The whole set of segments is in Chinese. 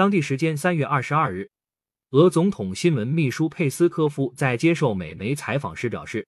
当地时间三月二十二日，俄总统新闻秘书佩斯科夫在接受美媒采访时表示，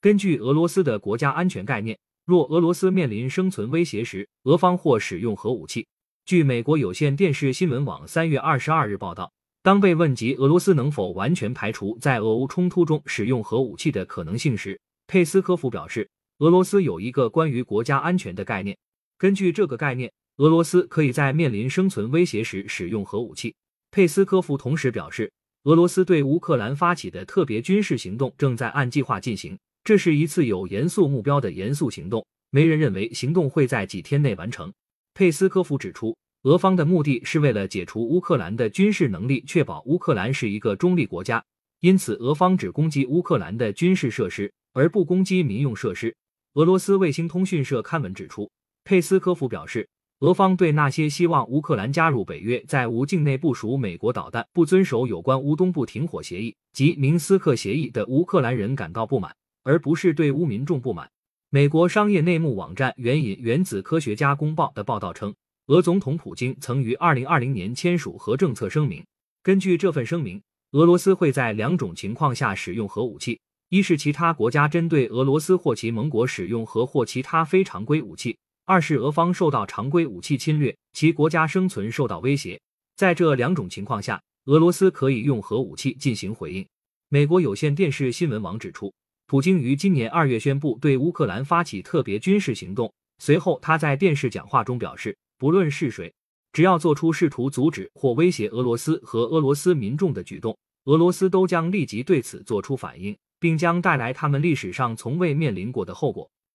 根据俄罗斯的国家安全概念，若俄罗斯面临生存威胁时，俄方或使用核武器。据美国有线电视新闻网三月二十二日报道，当被问及俄罗斯能否完全排除在俄乌冲突中使用核武器的可能性时，佩斯科夫表示，俄罗斯有一个关于国家安全的概念，根据这个概念，俄罗斯可以在面临生存威胁时使用核武器。佩斯科夫同时表示，俄罗斯对乌克兰发起的特别军事行动正在按计划进行，这是一次有严肃目标的严肃行动，没人认为行动会在几天内完成。佩斯科夫指出，俄方的目的是为了解除乌克兰的军事能力，确保乌克兰是一个中立国家。因此，俄方只攻击乌克兰的军事设施，而不攻击民用设施。俄罗斯卫星通讯社刊文指出，佩斯科夫表示，俄方对那些希望乌克兰加入北约，在无境内部署美国导弹、不遵守有关乌东部停火协议及明斯克协议的乌克兰人感到不满，而不是对乌民众不满。美国商业内幕网站援引原子科学家公报的报道称，俄总统普京曾于二零二零年签署核政策声明。根据这份声明，俄罗斯会在两种情况下使用核武器：一是其他国家针对俄罗斯或其盟国使用核或其他非常规武器；二是俄方受到常规武器侵略，其国家生存受到威胁。在这两种情况下，俄罗斯可以用核武器进行回应。美国有线电视新闻网指出。普京于今年二月宣布对乌克兰发起特别军事行动，随后他在电视讲话中表示，不论是谁，只要做出试图阻止或威胁俄罗斯和俄罗斯民众的举动，俄罗斯都将立即对此做出反应，并将带来他们历史上从未面临过的后果。